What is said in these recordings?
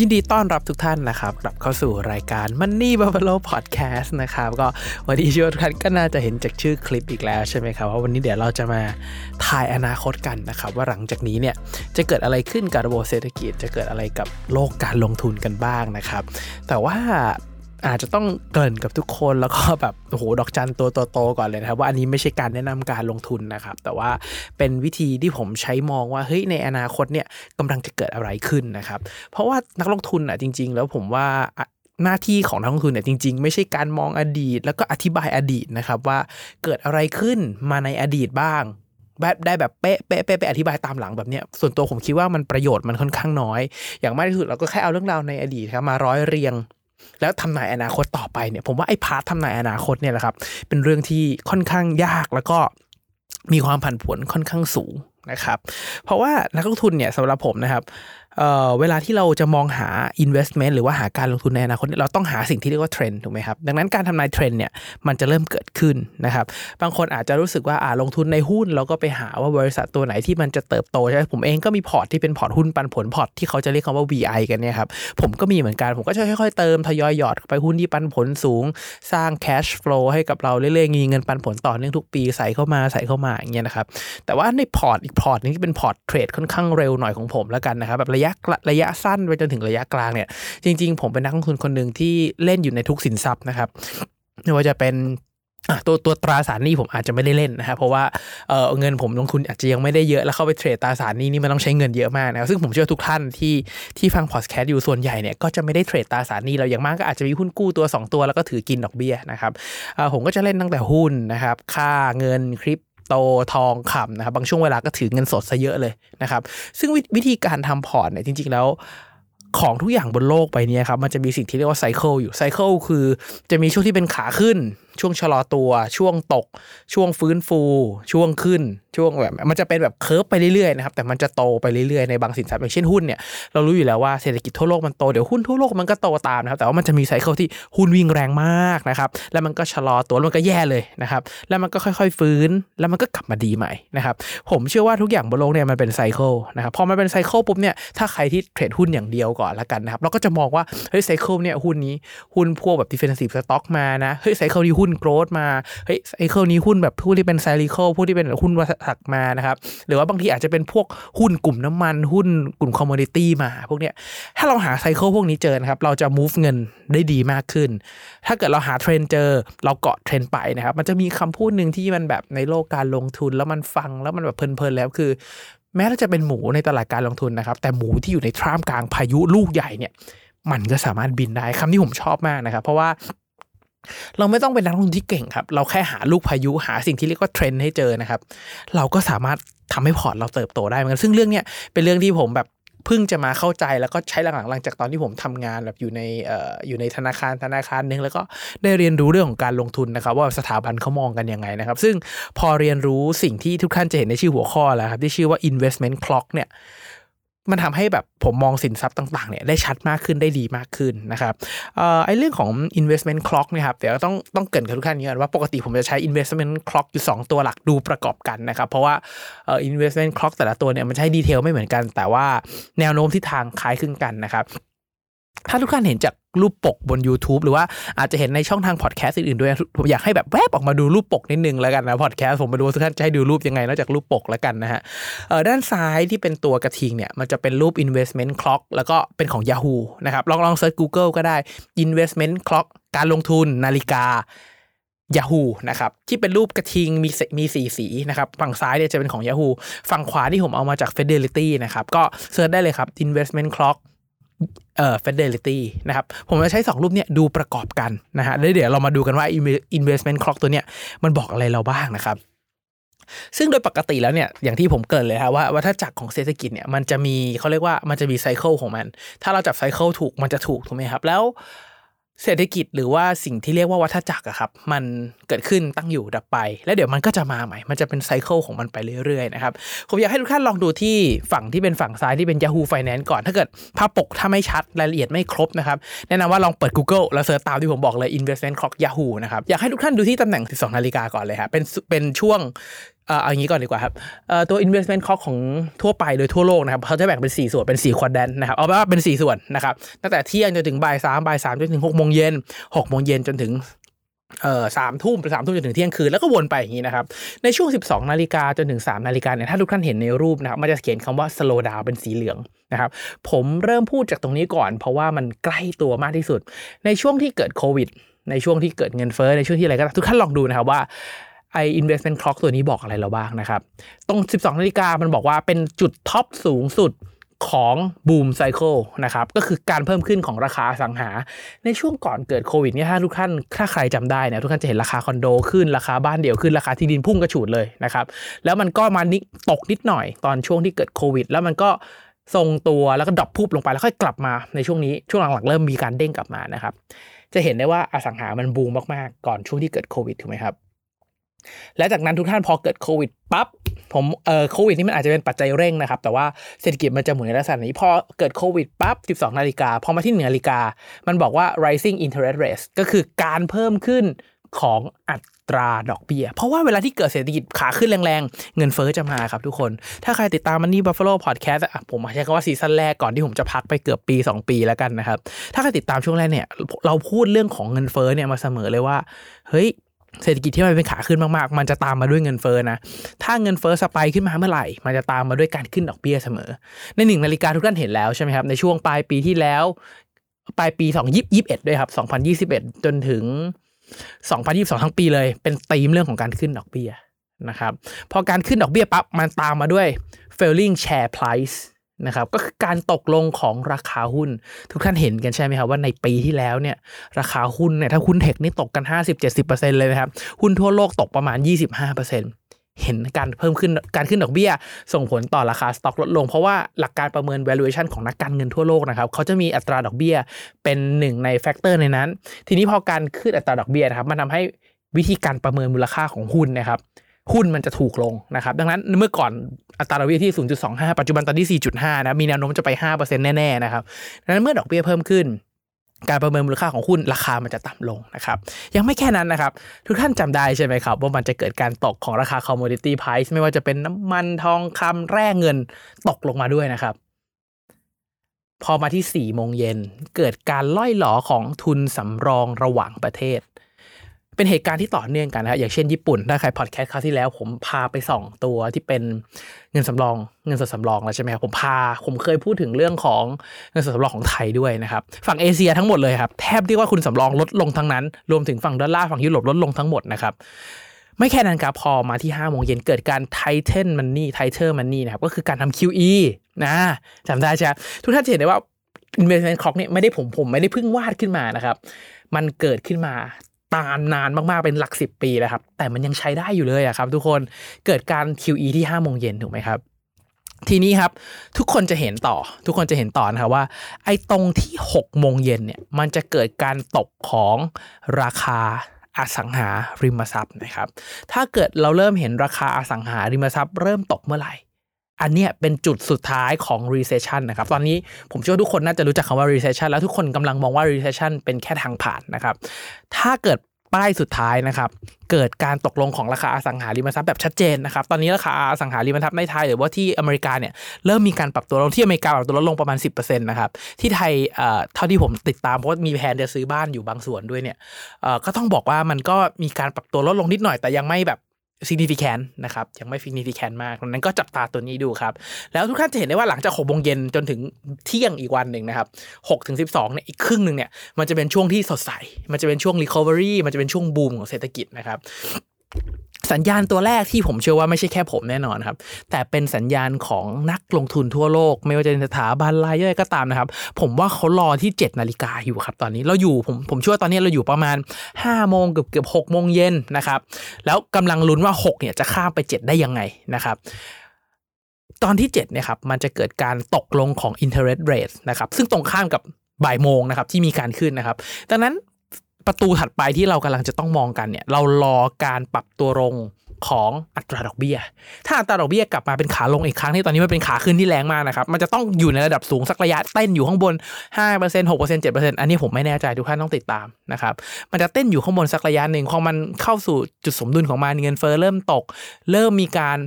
ยินดีต้อนรับทุกท่านนะครับกลับเข้าสู่รายการ Money Buffalo Podcast นะครับก็วันนี้ชื่อว่าทุกท่านก็น่าจะเห็นจากชื่อคลิปอีกแล้วใช่ไหมครับว่าวันนี้เดี๋ยวเราจะมาทายอนาคตกันนะครับว่าหลังจากนี้เนี่ยจะเกิดอะไรขึ้นกับระบบเศรษฐกิจ จะเกิดอะไรกับโลกการลงทุนกันบ้างนะครับแต่ว่า อาจจะต้องเกินกับทุกคนแล้วก็แบบโอ้โหดอกจันตัวโตๆก่อนเลยนะครับ ว่าอันนี้ไม่ใช่การแนะนำการลงทุนนะครับ แต่ว่าเป็นวิธีที่ผมใช้มองว่าเฮ้ยในอนาคตเนี่ยกำลังจะเกิดอะไรขึ้นนะครับ เพราะว่านักลงทุนอะจริง ๆ แล้วผมว่าหน้าที่ของนักลงทุนเนี่ยจริง ๆ ไม่ใช่การมองอดีต แล้วก็อธิบายอดีตนะครับว่าเกิดอะไรขึ้นมาในอดีตบ้างแบบได้แบบเป๊ะเป๊ะเป๊ะไปอธิบายตามหลังแบบเนี้ยส่วนตัวผมคิดว่ามันประโยชน์มันค่อนข้างน้อย อย่างมากที่สุดเราก็แค่เอาเรื่องราวในอดีตครับมาร้อยเรียง แล้วทำนายอนาคตต่อไปเนี่ยผมว่าไอ้ part ทำนายอนาคตเนี่ยแหละครับ เป็นเรื่องที่ค่อนข้างยากแล้วก็มีความผันผวนค่อนข้างสูงนะครับ เพราะว่านักลงทุนเนี่ยสำหรับผมนะครับ เวลาที่เราจะมองหา investment หรือว่าหาการลงทุนในอนาคตเราต้องหาสิ่งที่เรียกว่าเทรนด์ถูกไหมครับ ดังนั้นการทำนายเทรนด์เนี่ยมันจะเริ่มเกิดขึ้นนะครับ บางคนอาจจะรู้สึกว่าอ่าลงทุนในหุ้น เราก็ไปหาว่าบริษัทตัวไหนที่มันจะเติบโตใช่ไหมผมเองก็มีพอร์ตที่เป็นพอร์ตหุ้นปันผลพอร์ตที่เขาจะเรียกคำว่า VI กันเนี่ยครับ ผมก็มีเหมือนกัน ผมก็จะค่อยๆเติมทยอยหยอดไปหุ้นที่ปันผลสูง สร้าง cash flow ให้กับเราเรื่อยๆมีเงินปันผลต่อเนื่องทุกปีใส่เข้ามาใส่เข้ามาอย่างเงี้ยนะครับแต่ว่าในพอร์ตอีกพอร์ตนึงที่เป็นพอร์ตเทรดค่อนข้างเร็วหน่อยของผมแล้วกันนะครับแบบระยะระยะสั้นไปจนถึงระยะกลางเนี่ย จริง ๆ ผมเป็นนักลงทุนคนหนึ่งที่เล่นอยู่ในทุกสินทรัพย์นะครับไม่ว่าจะเป็นตัวตัวตราสารหนี้ผมอาจจะไม่ได้เล่นนะครับเพราะว่าเเงินผมลงทุนอาจจะยังไม่ได้เยอะแล้วเข้าไปเทรดตราสารหนี้นี่มันต้องใช้เงินเยอะมากนะครับซึ่งผมเชื่อทุกท่านที่ที่ฟังพอดแคสต์อยู่ส่วนใหญ่เนี่ยก็จะไม่ได้เทรดตราสารหนี้เราอย่างมากก็อาจจะมีหุ้นกู้ตัว 2 ตัวแล้วก็ถือกินดอกเบี้ยนะครับผมก็จะเล่นตั้งแต่หุ้นนะครับค่าเงินคริป โตทองคำนะครับ บางช่วงเวลาก็ถือเงินสดซะเยอะเลยนะครับ ซึ่งวิวิธีการทำพอร์ตเนี่ยจริง ๆ แล้วของทุกอย่างบนโลกไปเนี้ครับมันจะมีสิ่งที่เรียกว่า cycle อยู่ cycle คือจะมีช่วงที่เป็นขาขึ้น ช่วงชะลอตัว ช่วงตก ช่วงฟื้นฟู ช่วงขึ้น ช่วงแบบมันจะเป็นแบบ curve ไปเรื่อยๆนะครับแต่มันจะโตไปเรื่อยๆในบางสินทรัพย์อย่างเช่นหุ้นเนี่ยเรารู้อยู่แล้วว่าเศรษฐกิจทั่วโลกมันโตเดี๋ยวหุ้นทั่วโลกมันก็โตตามนะครับแต่ว่ามันจะมี cycle ที่หุ้นวิ่งแรงมากนะครับแล้วมันก็ชะลอตัวมันก็แย่เลยนะครับแล้วมันก็ค่อยๆฟื้นแล้วมันก็กลับมาดีใหม่นะครับผมเชื่อว่าทุกอย่างบนโลกเนี่ยมันเป็น cycle นะครับพอมันเป็น cycle ปุ๊บเนี่ยถ้าใครที่เทรดหุ้นอย่างเดียวก่อนละกันนะครับเราก็จะมองว่าเฮ้ย cycle เนี่ยหุ้นนี้หุ้นพวกแบบ defensive stock มานะเฮ้ยไซเคิลนี้หน growth มาเฮ้ย cycle นี้หุ้นแบบหุ้นที่เป็น cyclical หุ้นที่เป็นหุ้นวัฏจักรมานะครับ หรือว่าบางทีอาจจะเป็นพวกหุ้นกลุ่มน้ำมันหุ้นกลุ่มคอมม o ดิตี้มาพวกเนี้ยถ้าเราหา cycle พวกนี้เจอนะครับเราจะ move เงินได้ดีมากขึ้น ถ้าเกิดเราหาเทรนด์เจอเราเกาะเทรนด์ไปนะครับ มันจะมีคำพูดหนึ่งที่มันแบบในโลกการลงทุนแล้วมันฟังแล้วมันแบบเพลินๆแล้วคือแม้เราจะเป็นหมูในตลาดการลงทุนนะครับ แต่หมูที่อยู่ในท่ามกลางพายุลูกใหญ่เนี่ย มันก็สามารถบินได้คำที่ผมชอบมากนะครับ เพราะว่า เราไม่ต้องเป็นนักลงทุนที่เก่งครับ เราแค่หาลูกพายุหาสิ่งที่เรียกว่าเทรนด์ให้เจอนะครับ เราก็สามารถทำให้พอร์ตเราเติบโตได้เหมือนกันซึ่งเรื่องเนี้ยเป็นเรื่องที่ผมแบบเพิ่งจะมาเข้าใจแล้วก็ใช้หลังๆหลังจากตอนที่ผมทำงานแบบอยู่ในเอ่ออยู่ในธนาคารธนาคารหนึ่งแล้วก็ได้เรียนรู้เรื่องของการลงทุนนะครับ ว่าสถาบันเขามองกันยังไงนะครับ ซึ่งพอเรียนรู้สิ่งที่ทุกท่านจะเห็นในชื่อหัวข้อแล้วครับที่ชื่อว่า investment clock เนี่ย มันทำให้แบบผมมองสินทรัพย์ต่างๆเนี่ยได้ชัดมากขึ้นได้ดีมากขึ้นนะครับออไอเรื่องของ investment clock เนี่ยครับเดี๋ยวต้องต้องเกินกับทุกท่านอย่างนี้ก่อนว่าปกติผมจะใช้ investment clock อยู่ 2 ตัวหลักดูประกอบกันนะครับ เพราะว่าเอ่อ investment clock แต่ละตัวเนี่ยมันใช้ดีเทลไม่เหมือนกัน แต่ว่าแนวโน้มทิศทางคล้ายคลึงกันนะครับถ้าทุกท่านเห็นจาก รูปปกบน YouTube หรือว่าอาจจะเห็นในช่องทางพอดแคสต์อื่นๆด้วยผมอยากให้แบบแวบออกมาดูรูปปกนิดนึงแล้วกันนะพอดแคสต์ผมมาดูว่าทุกท่านจะให้ดูรูปยังไงนอกจากรูปปกแล้วกันนะฮะด้านซ้ายที่เป็นตัวกระทิงเนี่ยมันจะเป็นรูป investment clock แล้วก็เป็นของ Yahoo นะครับลองลองเซิร์ช Google ก็ได้ investment clock การลงทุนนาฬิกา Yahoo นะครับที่เป็นรูปกระทิงมีสีมีสีสีนะครับฝั่งซ้ายเนี่ยจะเป็นของ Yahoo ฝั่งขวาที่ผมเอามาจาก Fidelity นะครับก็ search ได้เลยครับ investment clock เอ่อ fidelity นะครับ ผมจะใช้ 2 รูปเนี้ยดูประกอบกันนะฮะแล้วเดี๋ยวเรามาดูกันว่า investment clock ตัวเนี้ยมันบอกอะไรเราบ้างนะครับ ซึ่งโดยปกติแล้วเนี่ยอย่างที่ผมเกริ่นเลยครับว่าวัฏจักรของเศรษฐกิจเนี่ยมันจะมีเขาเรียกว่ามันจะมี cycle ของมัน ถ้าเราจับ cycle ถูกมันจะถูกถูกไหมครับ แล้ว เศรษฐกิจหรือว่าสิ่งที่เรียกว่าวัฏจักรอะครับ มันเกิดขึ้นตั้งอยู่ดับไป แล้วเดี๋ยวมันก็จะมาใหม่ มันจะเป็นไซเคิลของมันไปเรื่อยๆนะครับผมอยากให้ทุกท่านลองดูที่ฝั่งที่เป็นฝั่งซ้ายที่เป็น Yahoo Finance ก่อน ถ้าเกิดภาพปกถ้าไม่ชัดรายละเอียดไม่ครบนะครับแนะนำว่าลองเปิด Google แล้วเสิร์ชตามที่ผมบอกเลย investment clock Yahoo นะครับอยากให้ทุกท่านดูที่ตำแหน่ง 12 นาฬิกาก่อนเลยครับเป็นเป็นช่วงเอ่ออาอย่างนี้ก่อนดีกว่าครับเอ่อตัว investment clock ของทั่วไปโดยทั่วโลกนะครับเขาจะแบ่งเป็น 4 ส่วนเป็น4ควอดแดนนะครับเอาว่าเป็น 4 ส่วนนะครับตั้งแต่เที่ยงจนถึงบ่ายสามบ่ายสามจนถึง6โมงเย็น6โมงเย็นจนถึงเอ่อสามทุ่มสามทุ่มจนถึงเที่ยงคืนแล้วก็วนไปอย่างนี้นะครับ ในช่วง 12 นาฬิกาจนถึง 3 นาฬิกาเนี่ยถ้าทุกท่านเห็นในรูปนะครับมันจะเขียนคำว่า slow down เป็นสีเหลืองนะครับผมเริ่มพูดจากตรงนี้ก่อน เพราะว่ามันใกล้ตัวมากที่สุด ในช่วงที่เกิดโควิด ในช่วงที่เกิดเงินเฟ้อในช่วงที่อะไรก็ตามทุกท่านลองดูนะครับว่า ไอ investment clock ตัวนี้บอกอะไรเราบ้างนะครับ ตรง 12 นาฬิกามันบอกว่าเป็นจุดท็อปสูงสุดของบูมไซเคิลนะครับ ก็คือการเพิ่มขึ้นของราคาอสังหา ในช่วงก่อนเกิดโควิดเนี่ยถ้าทุกท่านถ้าใครจำได้นี่ยทุกท่านจะเห็นราคาคอนโดขึ้นราคาบ้านเดี่ยวขึ้นราคาที่ดินพุ่งกระฉูดเลยนะครับ แล้วมันก็มานิตกนิดหน่อยตอนช่วงที่เกิดโควิด แล้วมันก็ทรงตัวแล้วก็ดรอปพุบลงไปแล้วค่อยกลับมาในช่วงนี้ช่วงหลังๆเริ่มมีการเด้งกลับมานะครับ จะเห็นได้ว่าอสังหามันบูมมากๆ ก่อนช่วงที่เกิดโควิดถูกไหมครับ และจากนั้นทุกท่านพอเกิดโควิดปั๊บผมเอ่อโควิดนี่มันอาจจะเป็นปัจจัยเร่งนะครับ แต่ว่าเศรษฐกิจมันจะหมุนในลักษณะนี้พอเกิดโควิดปั๊บ 12 นาฬิกาพอมาที่1นาฬิกา มันบอกว่า rising interest rates ก็คือการเพิ่มขึ้นของอัตราดอกเบี้ย เพราะว่าเวลาที่เกิดเศรษฐกิจขาขึ้นแรงๆ เงินเฟ้อจะมาครับทุกคน ถ้าใครติดตามมันนี่ Buffalo Podcast อะผมใช้คำว่าซีซั่นแรกก่อนที่ผมจะพักไปเกือบปี 2 ปีแล้วกันนะครับ ถ้าใครติดตามช่วงแรกเนี่ย เราพูดเรื่องของเงินเฟ้อเนี่ยมาเสมอเลยว่า เฮ้ย เศรษฐกิจที่มันเป็นขาขึ้นมากๆ มันจะตามมาด้วยเงินเฟ้อนะ ถ้าเงินเฟ้อสไปขึ้นมาเมื่อไหร่ มันจะตามมาด้วยการขึ้นดอกเบี้ยเสมอ ในหนึ่งนาฬิกาทุกท่านเห็นแล้วใช่ไหมครับ ในช่วงปลายปีที่แล้ว ปลายปี2 0 2 1ด้วยครับ 2021 จนถึง 2022 ทั้งปีเลย เป็นธีมเรื่องของการขึ้นดอกเบี้ยนะครับ พอการขึ้นดอกเบี้ยปั๊บ มันตามมาด้วย failing share price นะครับก็คือการตกลงของราคาหุ้น ทุกท่านเห็นกันใช่ไหมครับว่าในปีที่แล้วเนี่ยราคาหุ้นเนี่ยถ้าหุ้นเทคนี่ตกกัน 50-70%เลยนะครับหุ้นทั่วโลกตกประมาณ 25%เห็นการเพิ่มขึ้นการขึ้นดอกเบี้ย ส่งผลต่อราคาสต็อกลดลง เพราะว่าหลักการประเมิน valuation ของนักการเงินทั่วโลกนะครับเขาจะมีอัตราดอกเบี้ยเป็นหนึ่งใน factor ในนั้น ทีนี้พอการขึ้นอัตราดอกเบี้ยนะครับมันทำให้วิธีการประเมินมูลค่าของหุ้นนะครับ หุ้นมันจะถูกลงนะครับดังนั้นเมื่อก่อนอัตราดอกเบี้ยที่ 0.25 ปัจจุบันตอนที่ 4.5 นะมีแนวโน้มจะไป 5%แน่ๆนะครับดังนั้นเมื่อดอกเบี้ยเพิ่มขึ้น การประเมินมูลค่าของหุ้นราคามันจะต่ำลงนะครับยังไม่แค่นั้นนะครับทุกท่านจำได้ใช่ไหมครับ ว่ามันจะเกิดการตกของราคา commodity price ไม่ว่าจะเป็นน้ำมันทองคำแร่เงินตกลงมาด้วยนะครับพอมาที่4ี่โมงเย็นเกิดการล่อยหลอของทุนสำรองระหว่างประเทศ เป็นเหตุการณ์ที่ต่อเนื่องกันนะครับอย่างเช่นญี่ปุ่น ถ้าใครพอดแคสต์คราวที่แล้ว ผมพาไปส่องตัวที่เป็นเงินสำรอง เงินสดสำรองแล้วใช่ไหมครับผมพาผมเคยพูดถึงเรื่องของเงินสดสำรองของไทยด้วยนะครับฝั่งเอเชียทั้งหมดเลยครับแทบที่ว่าทุนสำรองลดลงทั้งนั้น รวมถึงฝั่งดอลลาร์ฝั่งยุโรปลดลงทั้งหมดนะครับไม่แค่นั้นครับพอมาที่5โมงเย็นเกิดการ tighten money tighter money นะครับก็คือการทำ QE นะจำได้ใช่ไหมทุกท่านจะเห็นได้ว่า investment clock เนี่ยไม่ได้ผมผมไม่ได้เพิ่งวาดขึ้นมานะครับมันเกิดขึ้นมา ตามนานมากๆเป็นหลักสิบปีแล้วครับ แต่มันยังใช้ได้อยู่เลยอะครับ ทุกคนเกิดการ QE ที่5โมงเย็นถูกไหมครับ ทีนี้ครับทุกคนจะเห็นต่อ ทุกคนจะเห็นต่อนะครับว่า ไอ้ตรงที่6โมงเย็นเนี่ยมันจะเกิดการตกของราคาอสังหาริมทรัพย์นะครับ ถ้าเกิดเราเริ่มเห็นราคาอสังหาริมทรัพย์ เริ่มตกเมื่อไหร่ อันเนี้ยเป็นจุดสุดท้ายของ recession นะครับ ตอนนี้ผมเชื่อว่าทุกคนน่าจะรู้จักคำว่า recession แล้วทุกคนกำลังมองว่า recession เป็นแค่ทางผ่านนะครับ ถ้าเกิดป้ายสุดท้ายนะครับ เกิดการตกลงของราคาอสังหาริมทรัพย์แบบชัดเจนนะครับ ตอนนี้ราคาอสังหาริมทรัพย์ในไทย หรือว่าที่อเมริกาเนี่ยเริ่มมีการปรับตัวลงที่อเมริกาปรับตัวลดลงประมาณ 10%นะครับ ที่ไทยเอ่อเท่าที่ผมติดตามเพราะว่ามีแผนจะซื้อบ้านอยู่บางส่วนด้วยเนี่ยเอ่อก็ต้องบอกว่ามันก็มีการปรับตัวลดลงนิดหน่อยแต่ยังไม่แบบ significant นะครับยังไม่ significant มากดังนั้นก็จับตาตัวนี้ดูครับ แล้วทุกท่านจะเห็นได้ว่าหลังจากหกโมงเย็นจนถึงเที่ยงอีกวันหนึ่งนะครับหกถึงสิบสองเนี่ยอีกครึ่งหนึ่งเนี่ยมันจะเป็นช่วงที่สดใส มันจะเป็นช่วง recovery มันจะเป็นช่วงบูมของเศรษฐกิจนะครับ สัญญาณตัวแรกที่ผมเชื่อว่าไม่ใช่แค่ผมแน่นอนครับ แต่เป็นสัญญาณของนักลงทุนทั่วโลก ไม่ว่าจะเป็นสถาบันรายย่อยก็ตามนะครับ ผมว่าเขารอที่ 7 นาฬิกาอยู่ครับตอนนี้เราอยู่ผมผมเชื่อว่าตอนนี้เราอยู่ประมาณ 5 โมงเกือบเกือบ6โมงเย็นนะครับ แล้วกำลังลุ้นว่า 6 เนี่ยจะข้ามไป 7 ได้ยังไงนะครับตอนที่7เนี่ยครับมันจะเกิดการตกลงของ interest rate นะครับซึ่งตรงข้ามกับบ่ายโมงนะครับที่มีการขึ้นนะครับ ดังนั้น ประตูถัดไปที่เรากำลังจะต้องมองกันเนี่ย เรารอการปรับตัวลงของอัตราดอกเบี้ย ถ้าอัตราดอกเบี้ยกลับมาเป็นขาลงอีกครั้งที่ตอนนี้มันเป็นขาขึ้นที่แรงมากนะครับ มันจะต้องอยู่ในระดับสูงสักระยะเต้นอยู่ข้างบน 5% 6% 7%อันนี้ผมไม่แน่ใจทุกท่านต้องติดตามนะครับ มันจะเต้นอยู่ข้างบนสักระยะหนึ่งพอมันเข้าสู่จุดสมดุลของมันเงินเฟ้อเริ่มตก เริ่มมีการ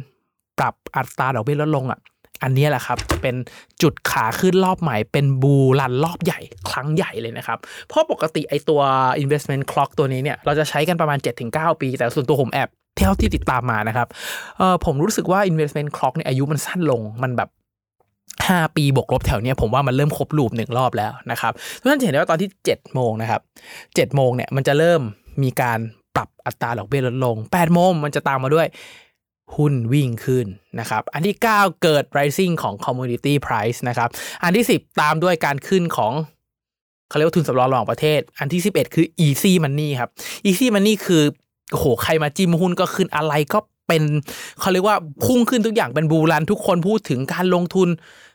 ปรับอัตราดอกเบี้ยลดลงอะ อันนี้แหละครับจะเป็นจุดขาขึ้นรอบใหม่ เป็นบูรันรอบใหญ่ครั้งใหญ่เลยนะครับ เพราะปกติไอตัว investment clock ตัวนี้เนี่ยเราจะใช้กันประมาณ 7-9 ปี แต่ส่วนตัวผมแอบเท่าที่ติดตามมานะครับเออผมรู้สึกว่า investment clock เนี่ยอายุมันสั้นลงมันแบบ5ปีบวกลบแถวเนี้ยผมว่ามันเริ่มครบลูปหนึ่งรอบแล้วนะครับทุกท่านจะเห็นได้ว่าตอนที่7โมงนะครับ7โมงเนี่ยมันจะเริ่มมีการปรับอัตราดอกเบี้ยลดลง8โมงมันจะตามมาด้วย หุ้นวิ่งขึ้นนะครับ อันที่ 9 เกิด rising ของ commodity price นะครับ อันที่ 10 ตามด้วยการขึ้นของเขาเรียกว่าทุนสำรองระหว่างประเทศ อันที่ 11 คือ easy money ครับ easy money คือโอ้โห ใครมาจิ้มหุ้นก็ขึ้นอะไรก็ เป็นเขาเรียกว่าพุ่งขึ้นทุกอย่างเป็นบูรัน ทุกคนพูดถึงการลงทุน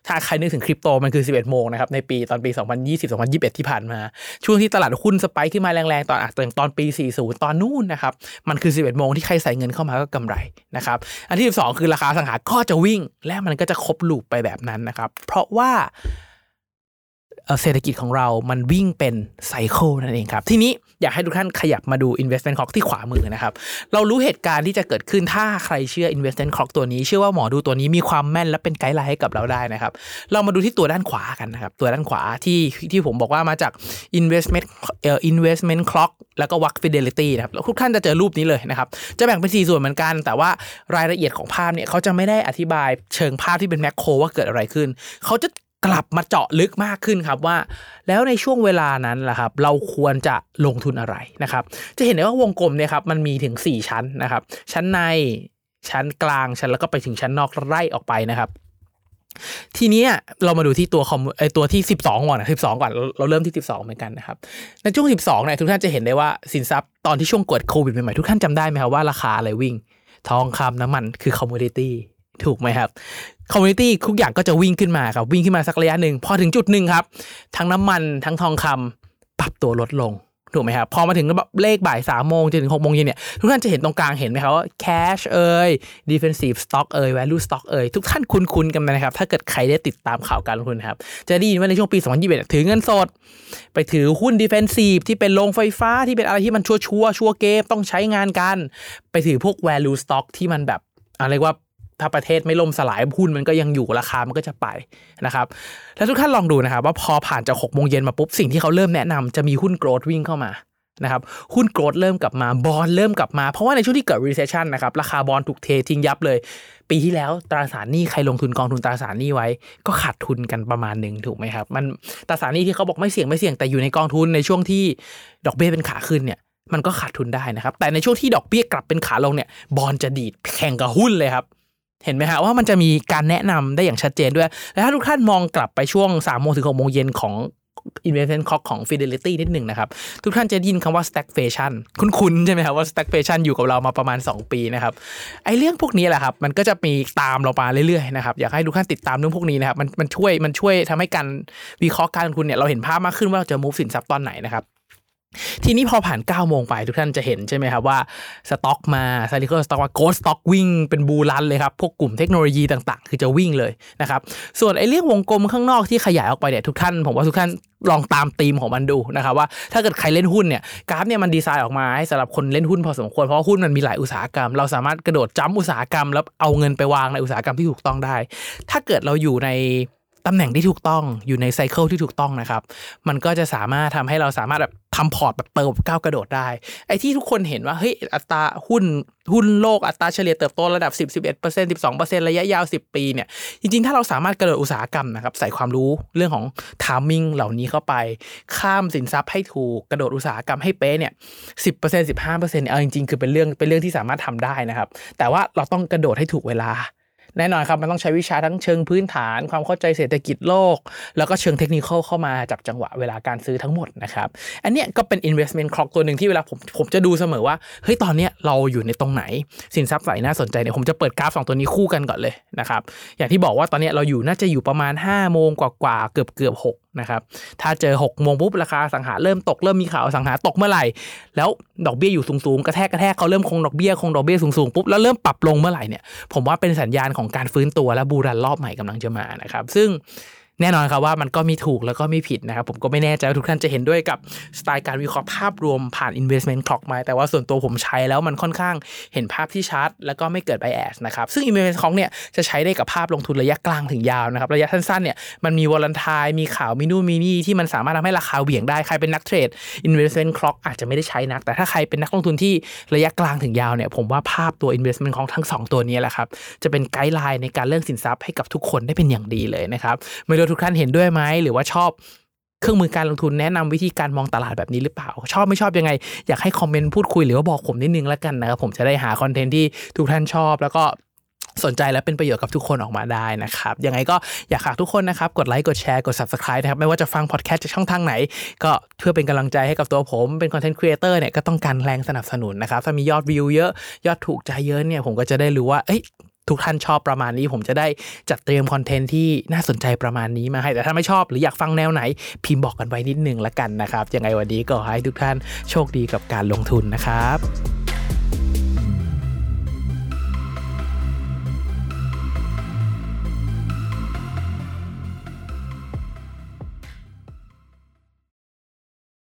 ถ้าใครนึกถึงคริปโตมันคือ 11 โมงนะครับ ในปีตอนปี 2020-2021 ที่ผ่านมา ช่วงที่ตลาดหุ้นสไปค์ขึ้นมาแรงๆ ตอนอะตอนปี 40 ตอนนู้นนะครับ มันคือ 11 โมงที่ใครใส่เงินเข้ามาก็กำไรนะครับ อันที่ 12 คือราคาสังหาก็จะวิ่ง และมันก็จะครบลูปไปแบบนั้นนะครับ เพราะว่า เศรษฐกิจของเรามันวิ่งเป็นไซเคิลนั่นเองครับ ทีนี้อยากให้ทุกท่านขยับมาดู investment clock ที่ขวามือนะครับ เรารู้เหตุการณ์ที่จะเกิดขึ้นถ้าใครเชื่อ investment clock ตัวนี้เชื่อว่าหมอดูตัวนี้มีความแม่นและเป็นไกด์ไลน์ให้กับเราได้นะครับ เรามาดูที่ตัวด้านขวากันนะครับ ตัวด้านขวาที่ที่ผมบอกว่ามาจาก investment เอ่อ investment clock แล้วก็ work fidelity นะครับทุกท่านจะเจอรูปนี้เลยนะครับ จะแบ่งเป็น 4 ส่วนเหมือนกัน แต่ว่ารายละเอียดของภาพเนี่ยเขาจะไม่ได้อธิบายเชิงภาพที่เป็นแมคโครว่าเกิดอะไรขึ้น เขาจะ กลับมาเจาะลึกมากขึ้นครับว่า แล้วในช่วงเวลานั้นแหละครับ เราควรจะลงทุนอะไรนะครับ จะเห็นได้ว่าวงกลมเนี่ยครับมันมีถึง 4 ชั้นนะครับ ชั้นในชั้นกลางชั้นแล้วก็ไปถึงชั้นนอกไล่ออกไปนะครับทีนี้เรามาดูที่ตัวคอมไอตัวที่ 12 ก่อนนะ12 ก่อนเราเริ่มที่ 12 เหมือนกันนะครับ ในช่วง 12เนี่ยทุกท่านจะเห็นได้ว่าสินทรัพย์ตอนที่ช่วงเกิดโควิดใหม่ๆทุกท่านจำได้ไหมครับว่าราคาอะไรวิ่ง ทองคำน้ำมันคือ commodity ถูกไหมครับ commodity ทุกอย่างก็จะวิ่งขึ้นมาครับวิ่งขึ้นมาสักระยะหนึ่งพอถึงจุดหนึ่งครับ ทั้งน้ำมันทั้งทองคำปรับตัวลดลงถูกไหมครับพอมาถึงเลขบ่ายสามโมงจนถึงหกโมงเย็นเนี่ยทุกท่านจะเห็นตรงกลางเห็นไหมครับว่า cash เอ่ย defensive stock เอ่ย value stock เอ่ยทุกท่านคุ้นๆกันไหมนะครับ ถ้าเกิดใครได้ติดตามข่าวการลงทุนครับ จะได้ยินว่าในช่วงปี 2021 ถือเงินสด ไปถือหุ้น defensive ที่เป็นโรงไฟฟ้าที่เป็นอะไรที่มันชัวชัวชัวเกมต้องใช้งานกัน ไปถือพวก value stock ที่มันแบบอะไรว่า ถ้าประเทศไม่ล่มสลายหุ้นมันก็ยังอยู่ราคามันก็จะไปนะครับแล้วทุกท่านลองดูนะครับว่าพอผ่านจากหกโมงเย็นมาปุ๊บสิ่งที่เขาเริ่มแนะนำจะมีหุ้นโกรดวิ่งเข้ามานะครับหุ้นโกรดเริ่มกลับมาบอลเริ่มกลับมา เพราะว่าในช่วงที่เกิด recession นะครับราคาบอลถูกเททิ้งยับเลย ปีที่แล้วตราสารหนี้ใครลงทุนกองทุนตราสารหนี้ไว้ ก็ขาดทุนกันประมาณหนึ่งถูกไหมครับมันตราสารหนี้ที่เขาบอกไม่เสี่ยงไม่เสี่ยงแต่อยู่ในกองทุนในช่วงที่ดอกเบี้ยเป็นขาขึ้นเนี่ยมันก็ขาดทุนได้นะครับแต่ในช่วงที่ดอกเบี้ยกลับเป็นขาลงเนี่ยบอลจะดีดแข่งกับหุ้นเลยครับ เห็นไหมฮะว่ามันจะมีการแนะนำได้อย่างชัดเจนด้วย และถ้าทุกท่านมองกลับไปช่วง3ามโมงถึงหกโมงเย็นของ investment clock ของ fidelity นิดหนึ่งนะครับ ทุกท่านจะได้ยินคำว่า stagflation คุ้นๆใช่ไหมครับว่า stagflation อยู่กับเรามาประมาณ 2 ปีนะครับไอ้เรื่องพวกนี้แหละครับ มันก็จะมีตามเรามาเรื่อยๆนะครับอยากให้ทุกท่านติดตามเรื่องพวกนี้นะครับมันมันช่วยมันช่วยทำให้การวิเคราะห์การลงทุนเนี่ยเราเห็นภาพมากขึ้นว่าเราจะ move สินทรัพย์ตอนไหนนะครับ ทีนี้พอผ่าน 9 โมงไปทุกท่านจะเห็นใช่ไหมครับว่าสต็อกมา cyclical stock ว่า growth stock วิ่งเป็น bull run เลยครับ พวกกลุ่มเทคโนโลยีต่างๆ คือจะวิ่งเลยนะครับ ส่วนไอ้เรื่องวงกลมข้างนอกที่ขยายออกไปเนี่ยทุกท่าน ผมว่าทุกท่านลองตามธีมของมันดูนะครับว่าถ้าเกิดใครเล่นหุ้นเนี่ยกราฟเนี่ยมันดีไซน์ออกมาให้สำหรับคนเล่นหุ้นพอสมควรเพราะหุ้นมันมีหลายอุตสาหกรรม เราสามารถกระโดดจ้ำอุตสาหกรรม แล้วเอาเงินไปวางในอุตสาหกรรมที่ถูกต้องได้ ถ้าเกิดเราอยู่ใน ตำแหน่งที่ถูกต้องอยู่ในไซเคิลที่ถูกต้องนะครับ มันก็จะสามารถทำให้เราสามารถแบบทำพอร์ตแบบเติบก้าวกระโดดได้ ไอ้ที่ทุกคนเห็นว่าเฮ้ยอัตราหุ้นหุ้นโลกอัตราเฉลี่ยเติบโตระดับ 10 11 12ระยะยาว 10 ปีเนี่ย จริงๆ ถ้าเราสามารถกระโดดอุตสาหกรรมนะครับ ใส่ความรู้เรื่องของทามมิ่งเหล่านี้เข้าไป ข้ามสินทรัพย์ให้ถูกกระโดดอุตสาหกรรมให้เป๊ะเนี่ยสิบเปอร์เซ็นต์สิบห้าเปอร์เซ็นต์เอาจริงๆ คือเป็นเรื่องเป็นเรื่องที่สามารถทำได้นะครับ แต่ว่าเราต้องกระโดดให้ถูกเวลา แน่นอนครับมันต้องใช้วิชาทั้งเชิงพื้นฐาน ความเข้าใจเศรษฐกิจโลก แล้วก็เชิงเทคนิคเข้ามาจับจังหวะเวลาการซื้อทั้งหมดนะครับ อันเนี้ยก็เป็น investment clock ตัวหนึ่งที่เวลาผมผมจะดูเสมอว่าเฮ้ยตอนเนี้ยเราอยู่ในตรงไหน สินทรัพย์ไหนน่าสนใจเนี่ยผมจะเปิดกราฟสองตัวนี้คู่กันก่อนเลยนะครับอย่างที่บอกว่าตอนเนี้ยเราอยู่น่าจะอยู่ประมาณ5้าโมงกว่าๆเกือบเกือบหกนะครับถ้าเจอ6โมงปุ๊บราคาสังหาเริ่มตกเริ่มมีข่าวสังหาตกเมื่อไหร่ แล้วดอกเบี้ยอยู่สูงๆกระแทกกระแทกเขาเริ่มคงดอกเบี้ยคงดอกเบี้ยสูงๆปุ๊บแล้วเริ่มปรับลงเมื่อไหร่เนี่ยผมว่าเป็นสัญญาณของการฟื้นตัวและบูรันรอบใหม่กำลังจะมานะครับซึ่ง แน่นอนครับว่ามันก็มีถูกแล้วก็มีผิดนะครับ ผมก็ไม่แน่ใจว่าทุกท่านจะเห็นด้วยกับสไตล์การวิเคราะห์ภาพรวมผ่าน investment clock ไหมแต่ว่าส่วนตัวผมใช้แล้วมันค่อนข้างเห็นภาพที่ชัด แล้วก็ไม่เกิด bias นะครับซึ่ง investment clock เนี่ยจะใช้ได้กับภาพลงทุนระยะกลางถึงยาวนะครับระยะสั้นๆเนี่ยมันมีวอลันทายมีข่าวมีนู่นมีนี่ที่มันสามารถทำให้ราคาเหวี่ยงได้ใครเป็นนักเทรด investment clock อาจจะไม่ได้ใช้นัก แต่ถ้าใครเป็นนักลงทุนที่ระยะกลางถึงยาวเนี่ยผมว่าภาพตัว investment clock ทั้งสองตัวนี้แหละครับจะเป็น guideline ในการเลือกสินทรัพย์ให้กับทุกคนได้เป็นอย่างดีเลยนะครับไม่รู้ทุกท่านเห็นด้วยไหมหรือว่าชอบเครื่องมือการลงทุนแนะนำวิธีการมองตลาดแบบนี้หรือเปล่า ชอบไม่ชอบยังไง อยากให้คอมเมนต์พูดคุยหรือว่าบอกผมนิดนึงแล้วกันนะครับผมจะได้หาคอนเทนต์ที่ทุกท่านชอบ แล้วก็สนใจและเป็นประโยชน์กับทุกคนออกมาได้นะครับ ยังไงก็อยากฝากทุกคนนะครับ กดไลค์กดแชร์กด subscribe นะครับ ไม่ว่าจะฟังพอดแคสต์จากช่องทางไหน ก็เพื่อเป็นกำลังใจให้กับตัวผม เป็น content creator เนี่ยก็ต้องการแรงสนับสนุนนะครับ ถ้ามียอดวิวเยอะ ยอดถูกใจเยอะเนี่ยผมก็จะได้รู้ว่าเอ้ย ทุกท่านชอบประมาณนี้ ผมจะได้จัดเตรียมคอนเทนต์ที่น่าสนใจประมาณนี้มาให้ แต่ถ้าไม่ชอบหรืออยากฟังแนวไหน พิมพ์บอกกันไว้นิดนึงละกันนะครับยังไงวันนี้ก็ให้ทุกท่านโชคดีกับการลงทุนนะครับ